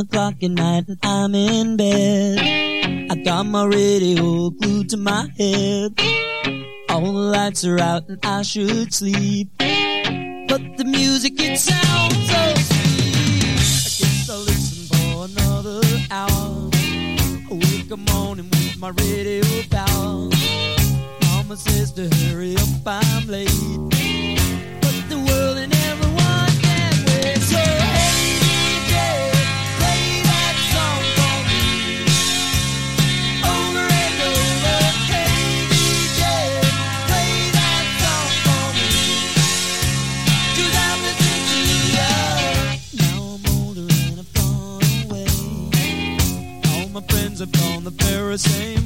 O'clock at night I'm in bed. I got my radio glued to my head. All the lights are out and I should sleep. But the music, it sounds so sweet. I guess I'll listen for another hour. I wake up morning with my radio down. Mama says to hurry up, I'm late. Same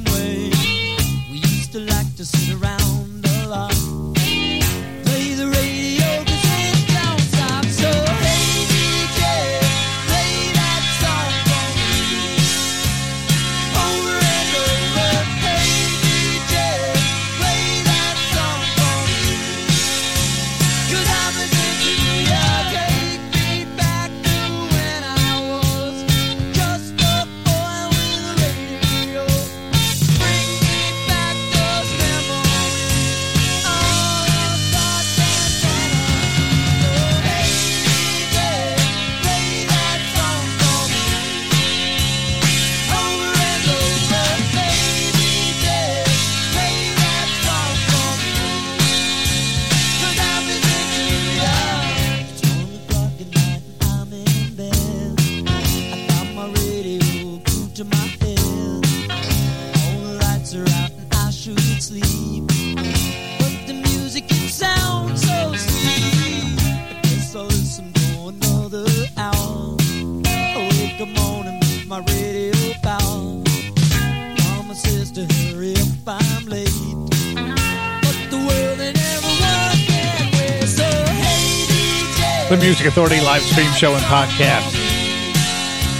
Authority live stream show and podcast.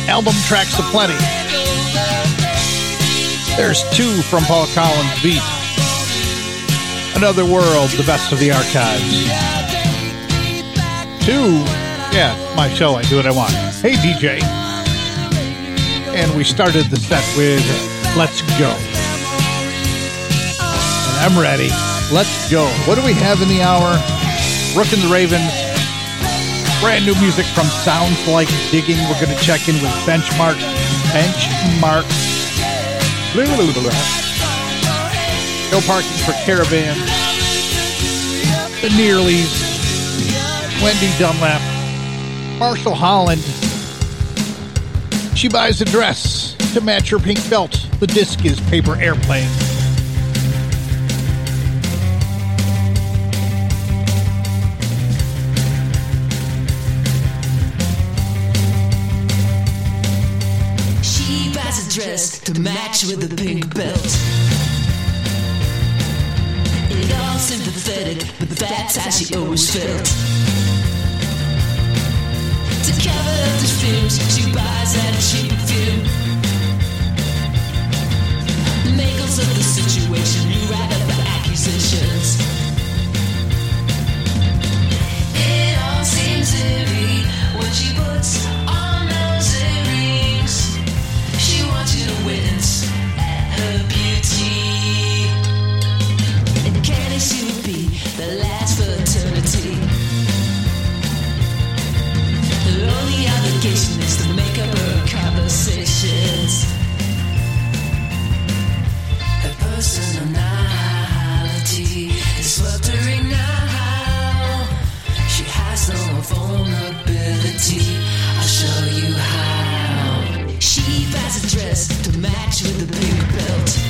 Album tracks aplenty. There's two from Paul Collins Beat. Another World, the best of the archives. Two, yeah, my show, I do what I want. Hey, DJ. And we started the set with Let's Go. And I'm ready. Let's go. What do we have in the hour? Rook and the Ravens, brand new music from Sounds Like Digging. We're going to check in with Benchmark. Benchmark. Blah, blah, blah, no parking for Caravan. The Nearlys. Wendy Dunlap. Marshall Holland. She buys a dress to match her pink belt. The disc is paper airplane. match with the pink belt. It all sympathetic, but that's how she always felt. To cover up the fumes, she buys that cheap perfume. Makes of the situation, you write up the accusations. It all seems to be what she puts. match with the pink belt.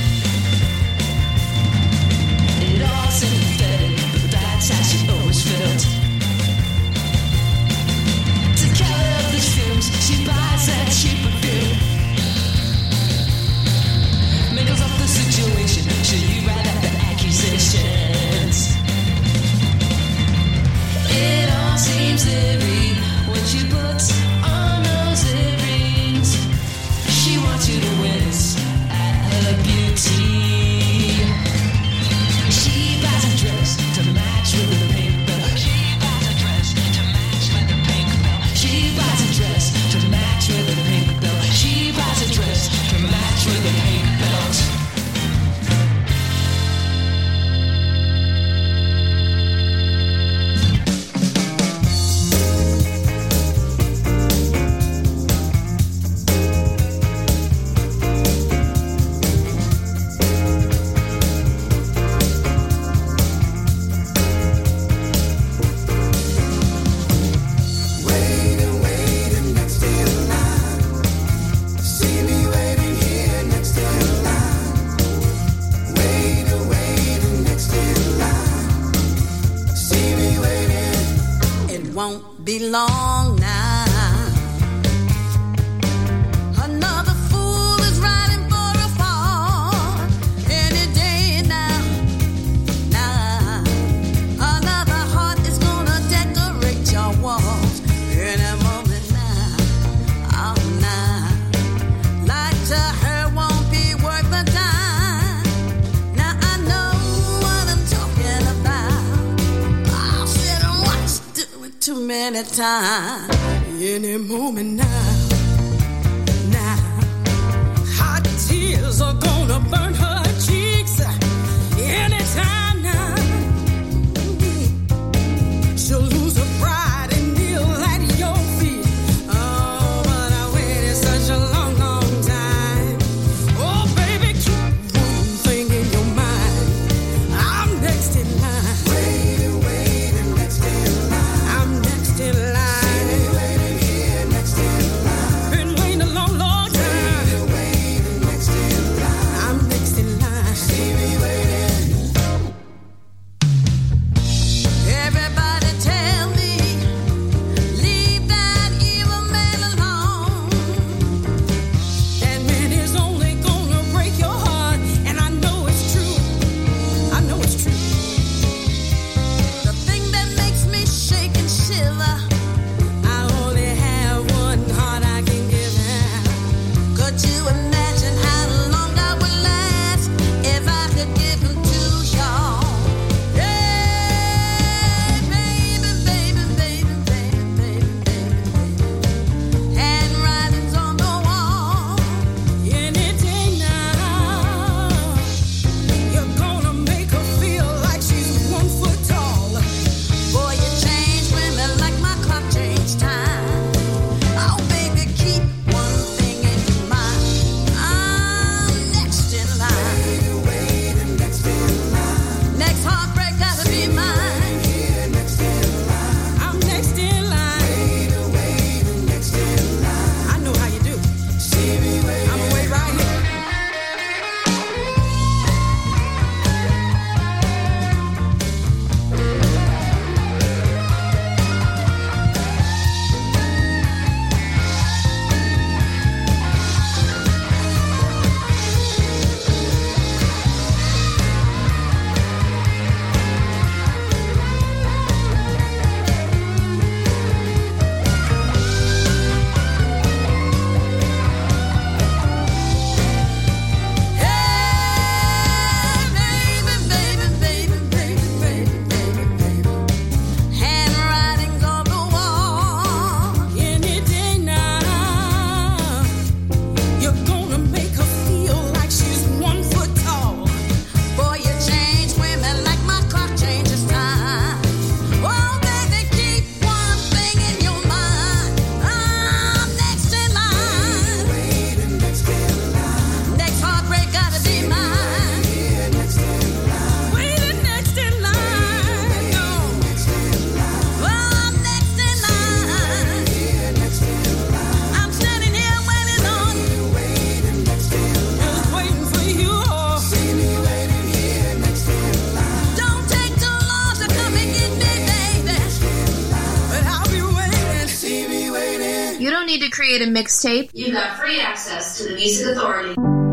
tape, you got free access to the Music Authority.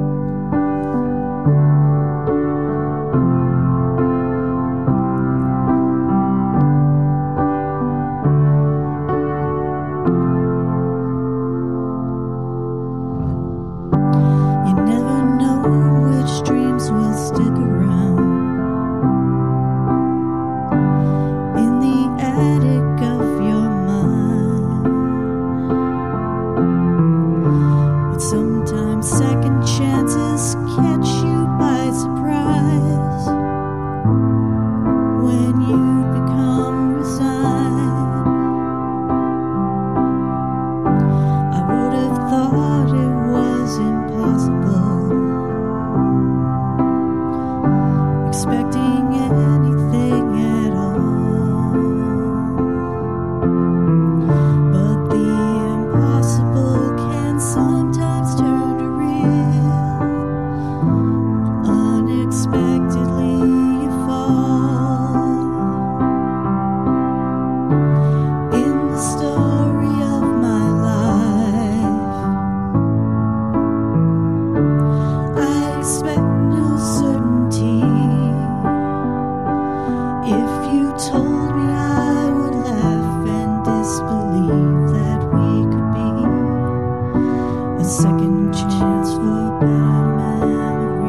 a second chance for bad memories.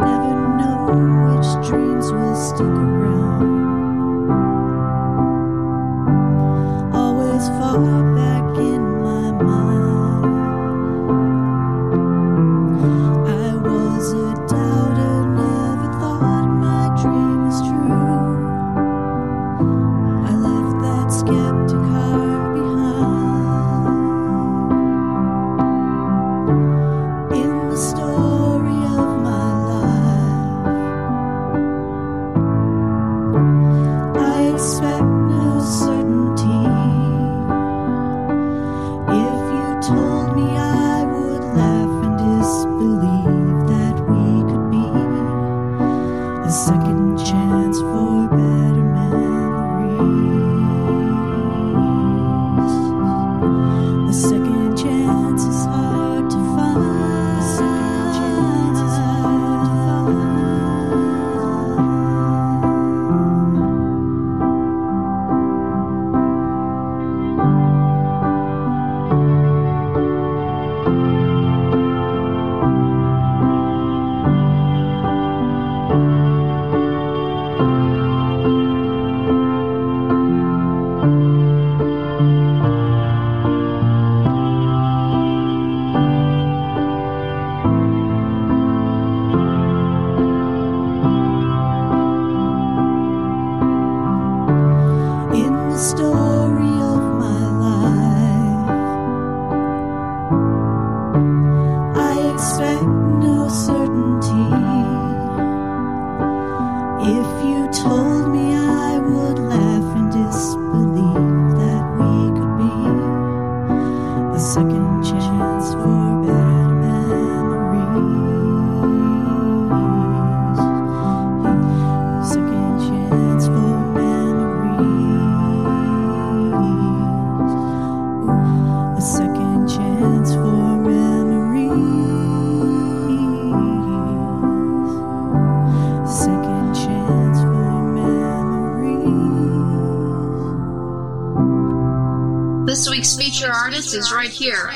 Never know which dreams will stick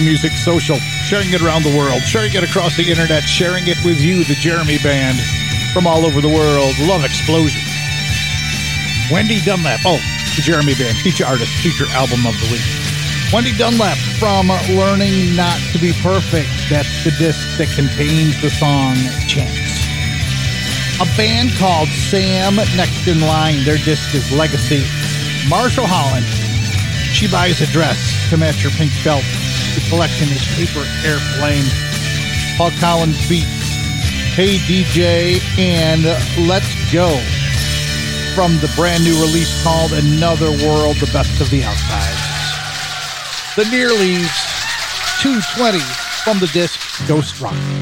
Music social, sharing it around the world, sharing it across the internet, sharing it with you, the Jeremy Band, from all over the world. Love Explosion. Wendy Dunlap. Oh, the Jeremy Band, feature artist, feature album of the week. Wendy Dunlap from Learning Not to Be Perfect. That's the disc that contains the song Chance. A band called Sam Next in Line. Their disc is Legacy. Marshall Holland. She buys a dress to match her pink belt. Collection is Paper Airplane. Paul Collins beat Hey DJ and Let's Go from the brand new release called Another World, the best of the outsides. The Nearlies 220 from the disc Ghost Rock.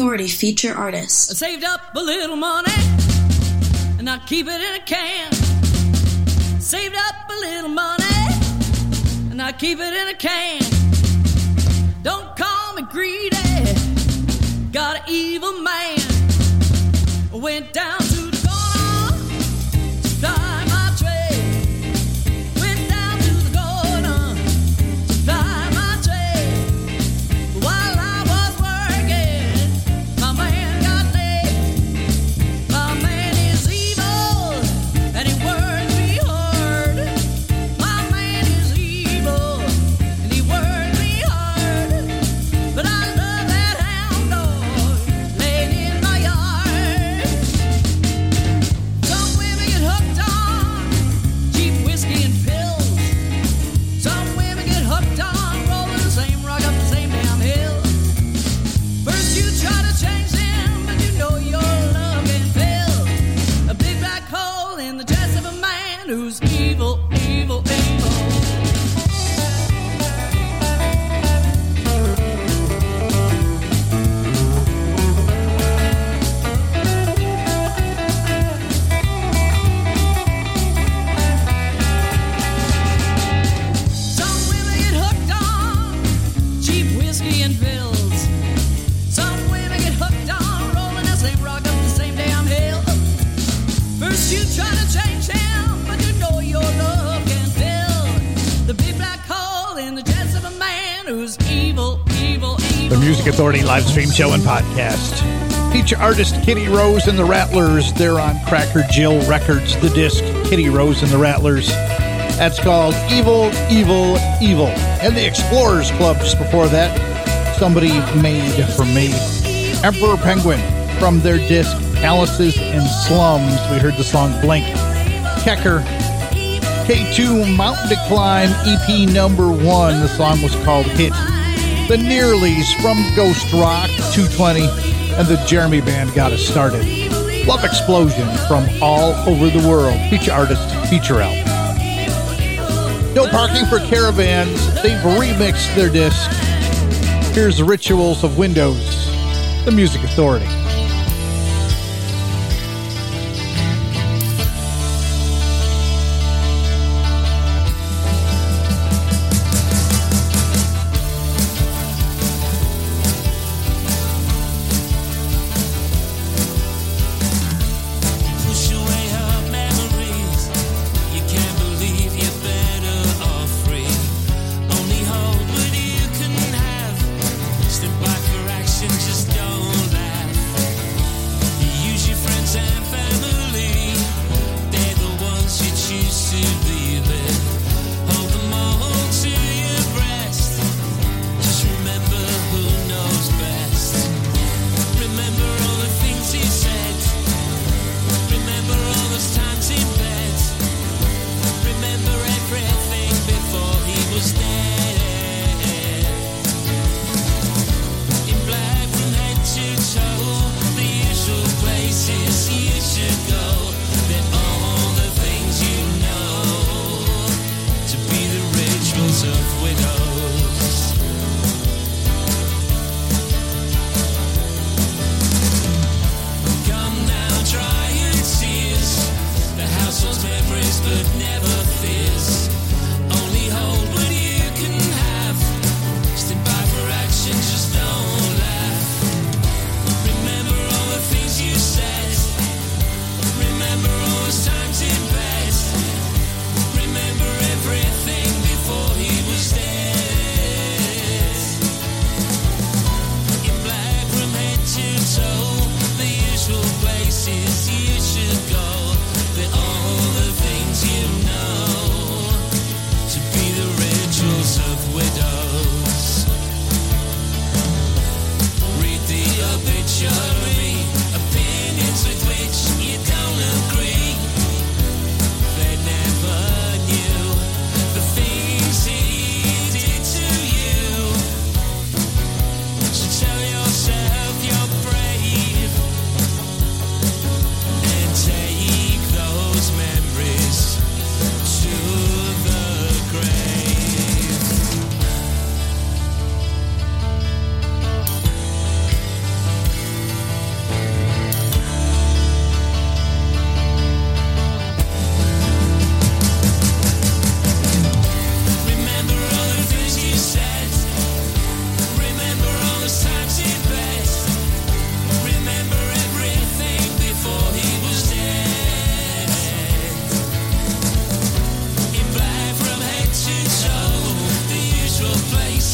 Authority feature. I saved up a little money and I keep it in a can. Saved up a little money and I keep it in a can. Don't call me greedy, got an evil man. Went down. Music Authority live stream show and podcast. Feature artist Kitty Rose and the Rattlers. They're on Cracker Jill Records, the disc Kitty Rose and the Rattlers. That's called Evil, Evil, Evil. And the Explorers Clubs before that. Somebody made for me. Emperor Penguin from their disc Palaces and Slums. We heard the song Blink. Kecker K2 Mountain to Climb EP number one. The song was called Hit the nearlies from Ghost Rock 220, and the Jeremy Band got us started. Love Explosion from all over the world, feature artist, feature album. No parking for caravans, they've remixed their disc. Here's the Rituals of Windows, the Music Authority.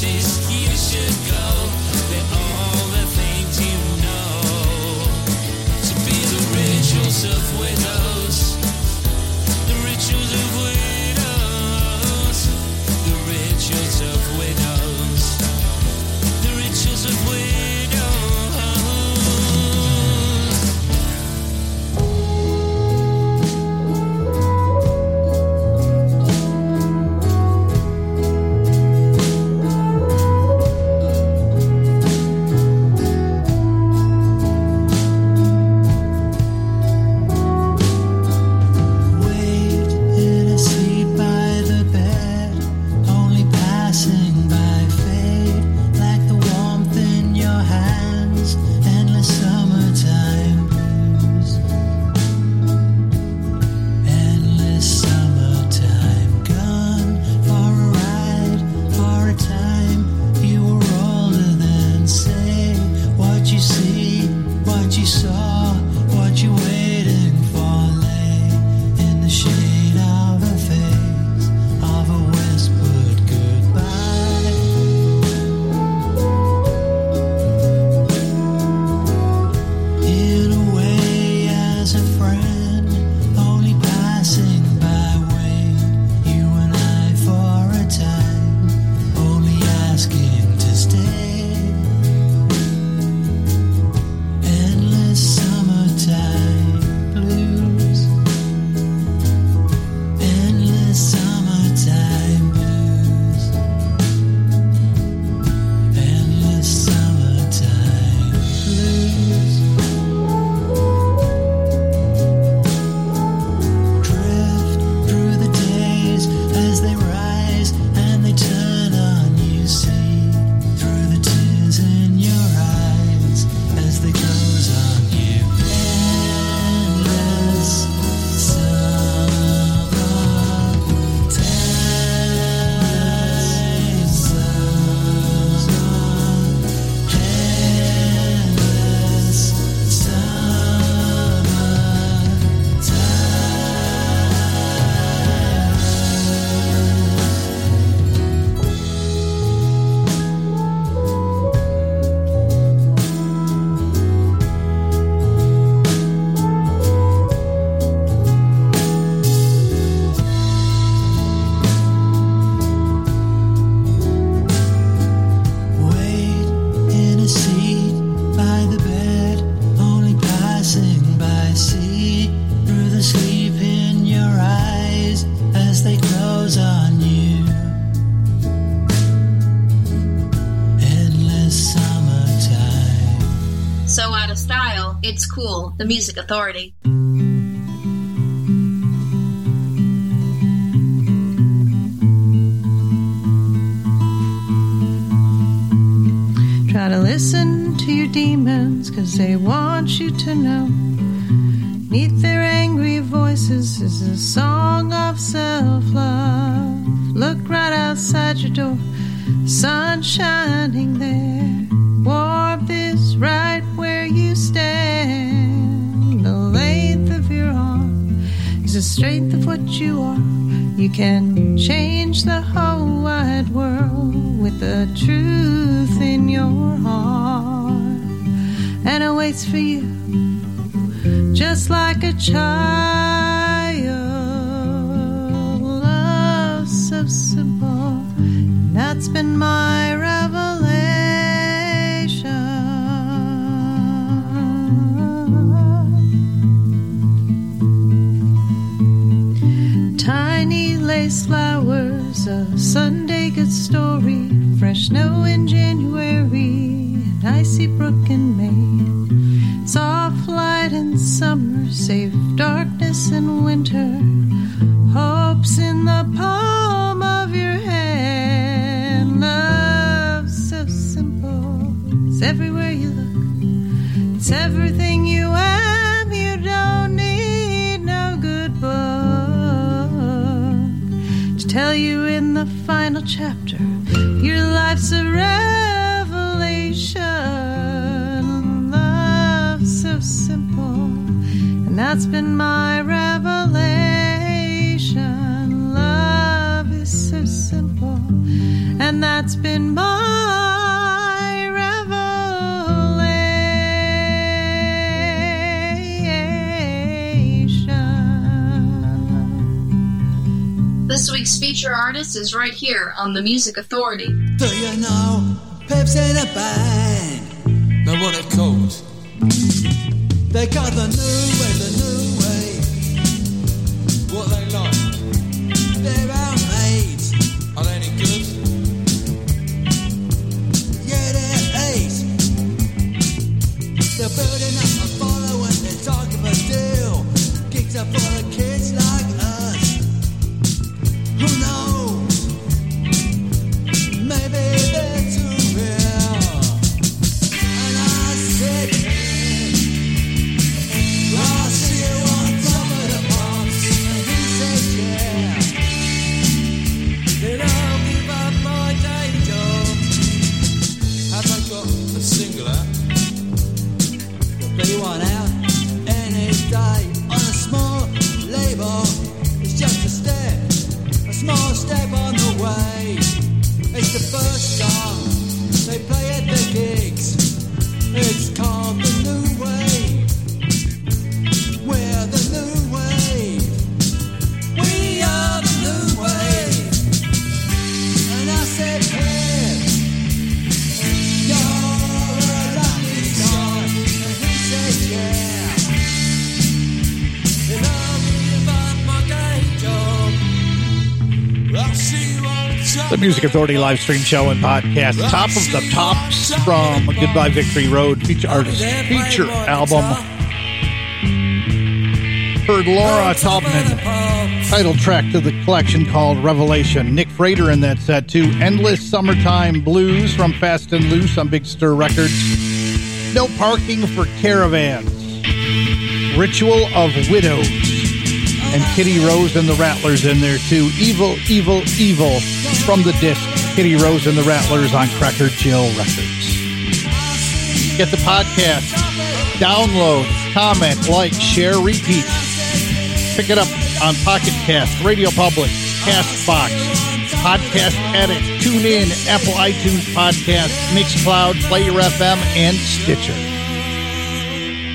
you should go. Music Authority. Try to listen to your demons, cause they want you to know. Waits for you just like a child. Love so simple. And that's been my revelation. Tiny lace flowers, a Sunday good story, fresh snow in January, an icy brook in darkness in winter. Hopes in the palm of your hand. Love so simple. It's everywhere you look. It's everything you have. You don't need no good book to tell you in the final chapter. Your life's a revelation. So simple. And that's been my that's been my revelation. This week's feature artist is right here on The Music Authority. Do you know Pep's in a band? Know what they're called? They got the new Music Authority live stream show and podcast. Top of the Pops from Goodbye Victory Road feature artist feature album. Heard Laura Taubman, title track to the collection called Revelation. Nick Frater in that set too. Endless Summertime Blues from Fast and Loose on Big Stir Records. No parking for caravans. Ritual of Widows. And Kitty Rose and the Rattlers in there too. Evil, evil, evil from the disc Kitty Rose and the Rattlers on Cracker Jill Records. Get the podcast, download, comment, like, share, repeat. Pick it up on Pocket Cast, Radio Public, Castbox, Podcast Addict, TuneIn, Apple iTunes Podcast, Mixcloud, Player FM, and Stitcher.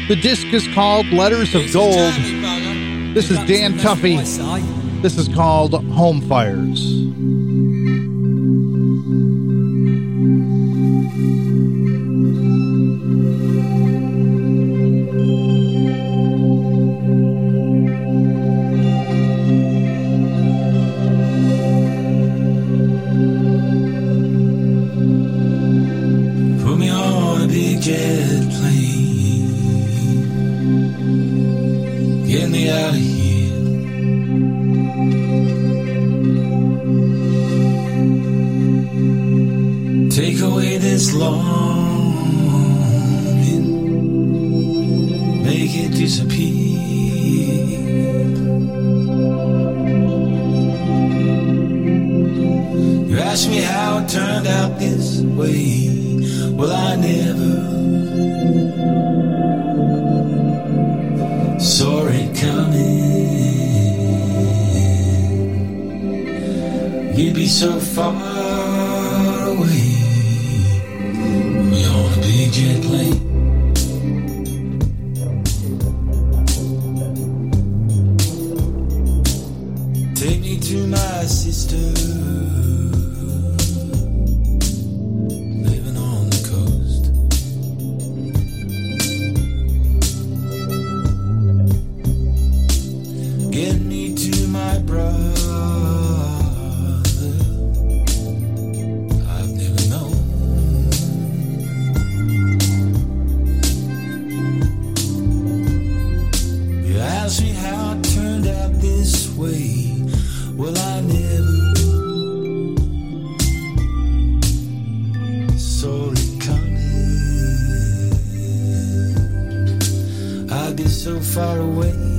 The disc is called Letters of Gold. This is Dan Tuffy. This is called Home Fires. so far away.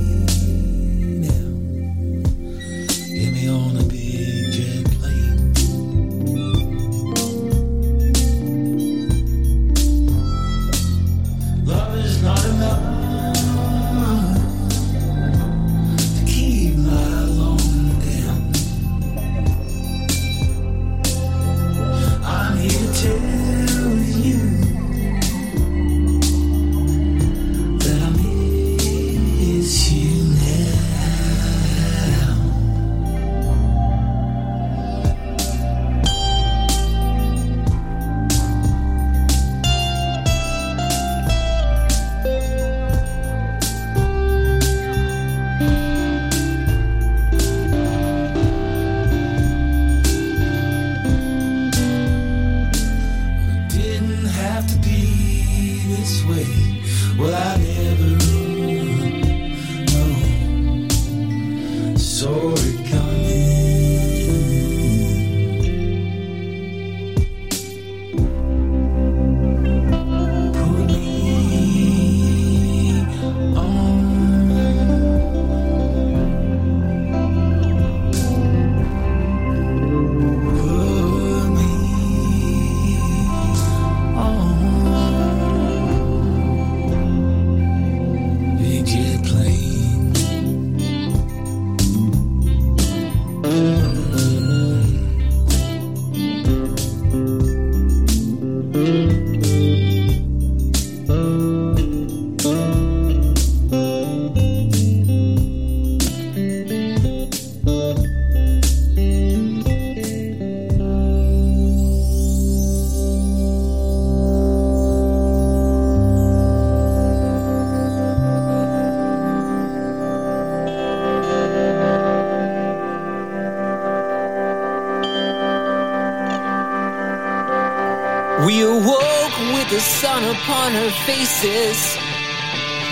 upon her faces.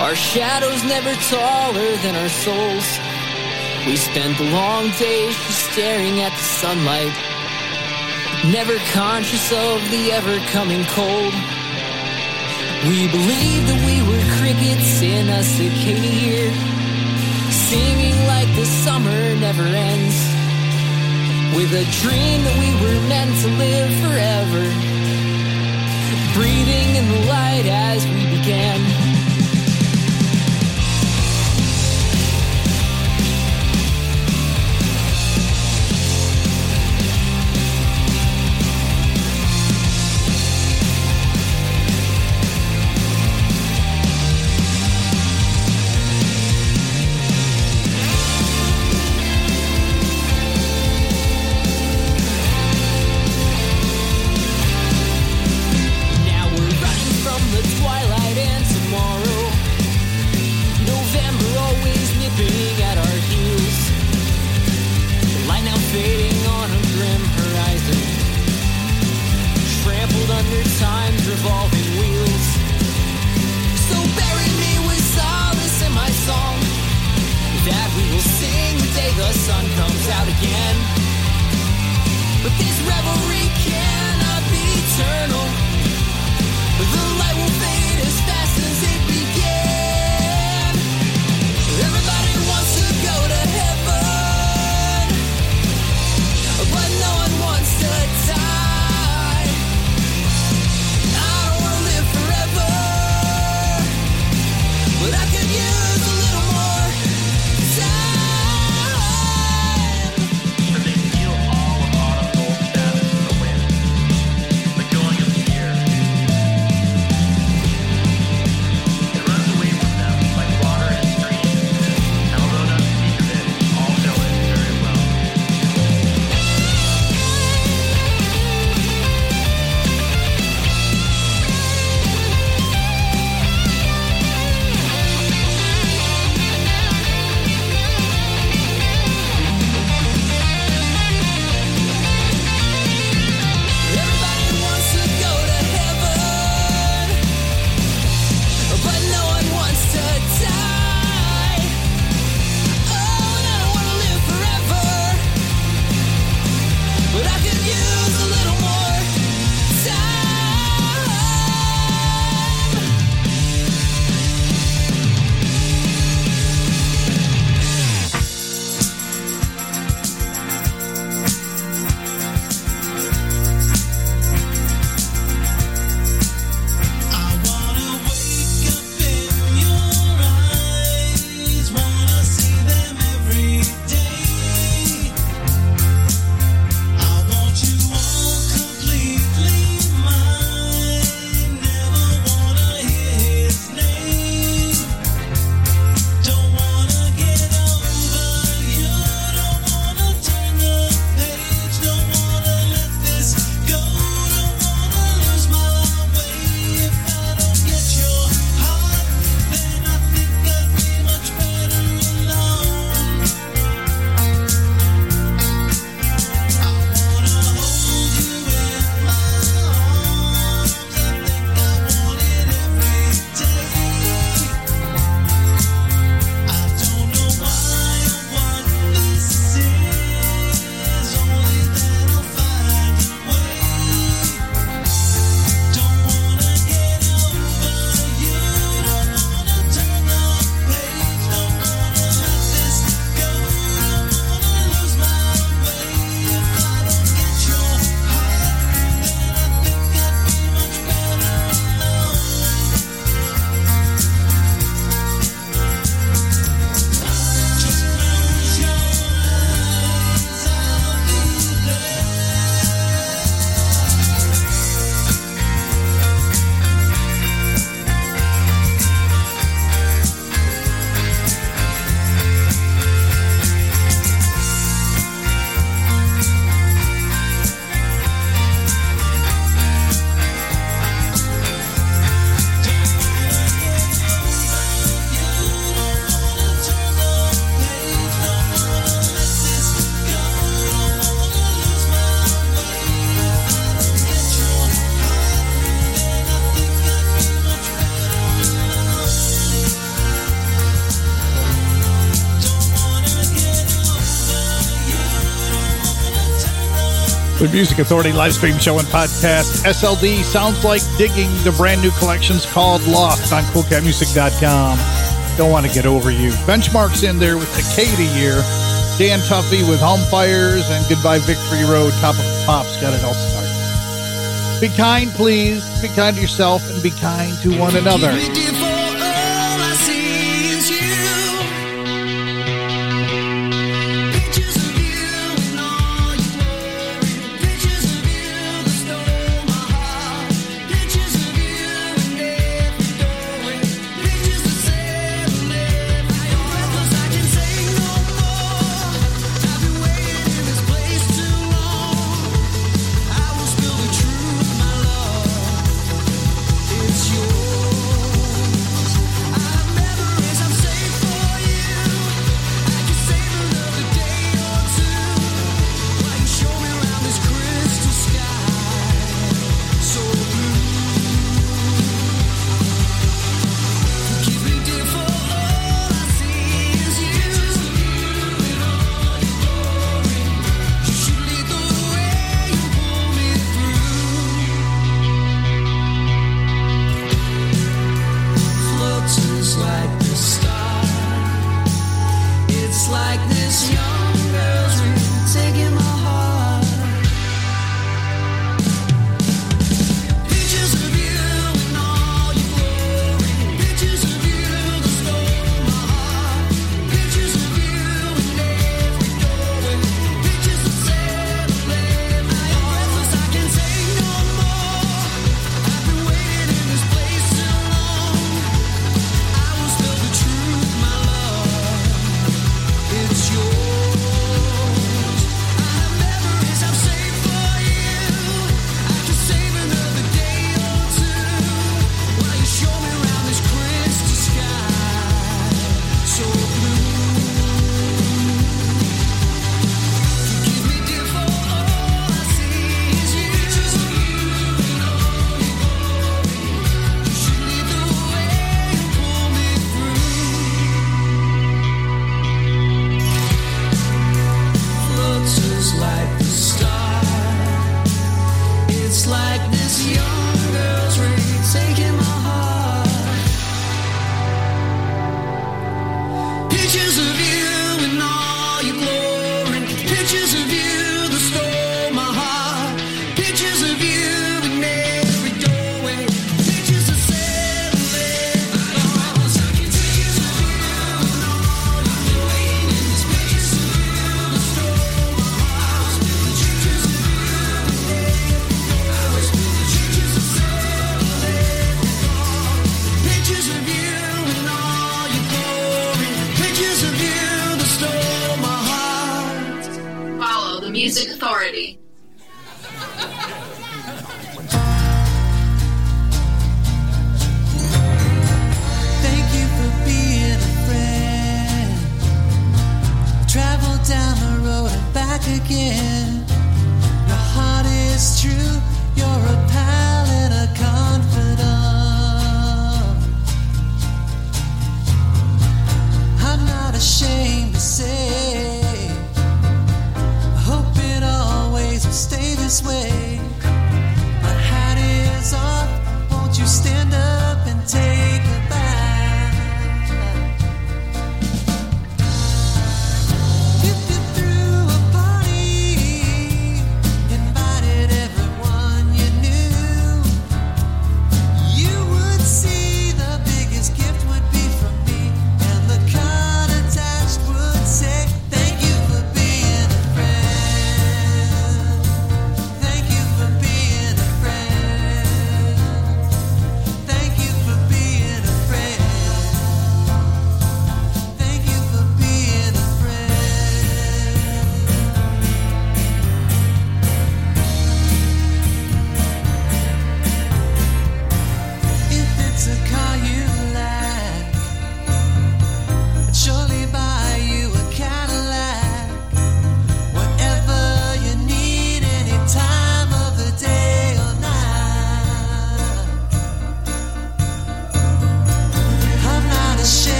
Our shadows never taller than our souls. We spent the long days just staring at the sunlight, never conscious of the ever coming cold. We believed that we were crickets in a cicada, singing like the summer never ends, with a dream that we were meant to live forever breathing in the light as we began. Music Authority live stream show and podcast. SLD sounds like digging. The brand new collection's called Lost on CoolCatMusic.com. Don't want to get over you. Benchmarks in there with Cicada Year. Dan Tuffy with Home Fires and Goodbye Victory Road. Top of the Pops got it all started. Be kind, please. Be kind to yourself and be kind to one another.